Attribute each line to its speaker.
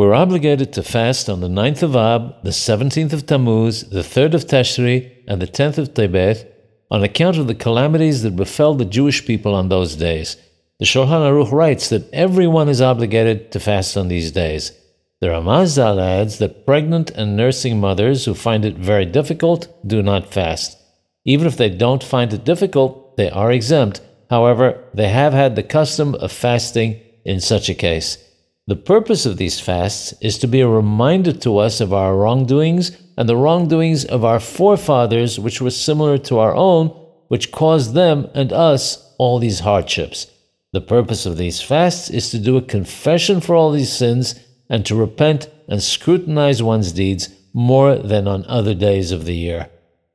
Speaker 1: We're obligated to fast on the 9th of Ab, the 17th of Tammuz, the 3rd of Tishri, and the 10th of Tebet on account of the calamities that befell the Jewish people on those days. The Shulchan Aruch writes that everyone is obligated to fast on these days. The Ramazal adds that pregnant and nursing mothers who find it very difficult do not fast. Even if they don't find it difficult, they are exempt. However, they have had the custom of fasting in such a case. The purpose of these fasts is to be a reminder to us of our wrongdoings and the wrongdoings of our forefathers, which were similar to our own, which caused them and us all these hardships. The purpose of these fasts is to do a confession for all these sins and to repent and scrutinize one's deeds more than on other days of the year.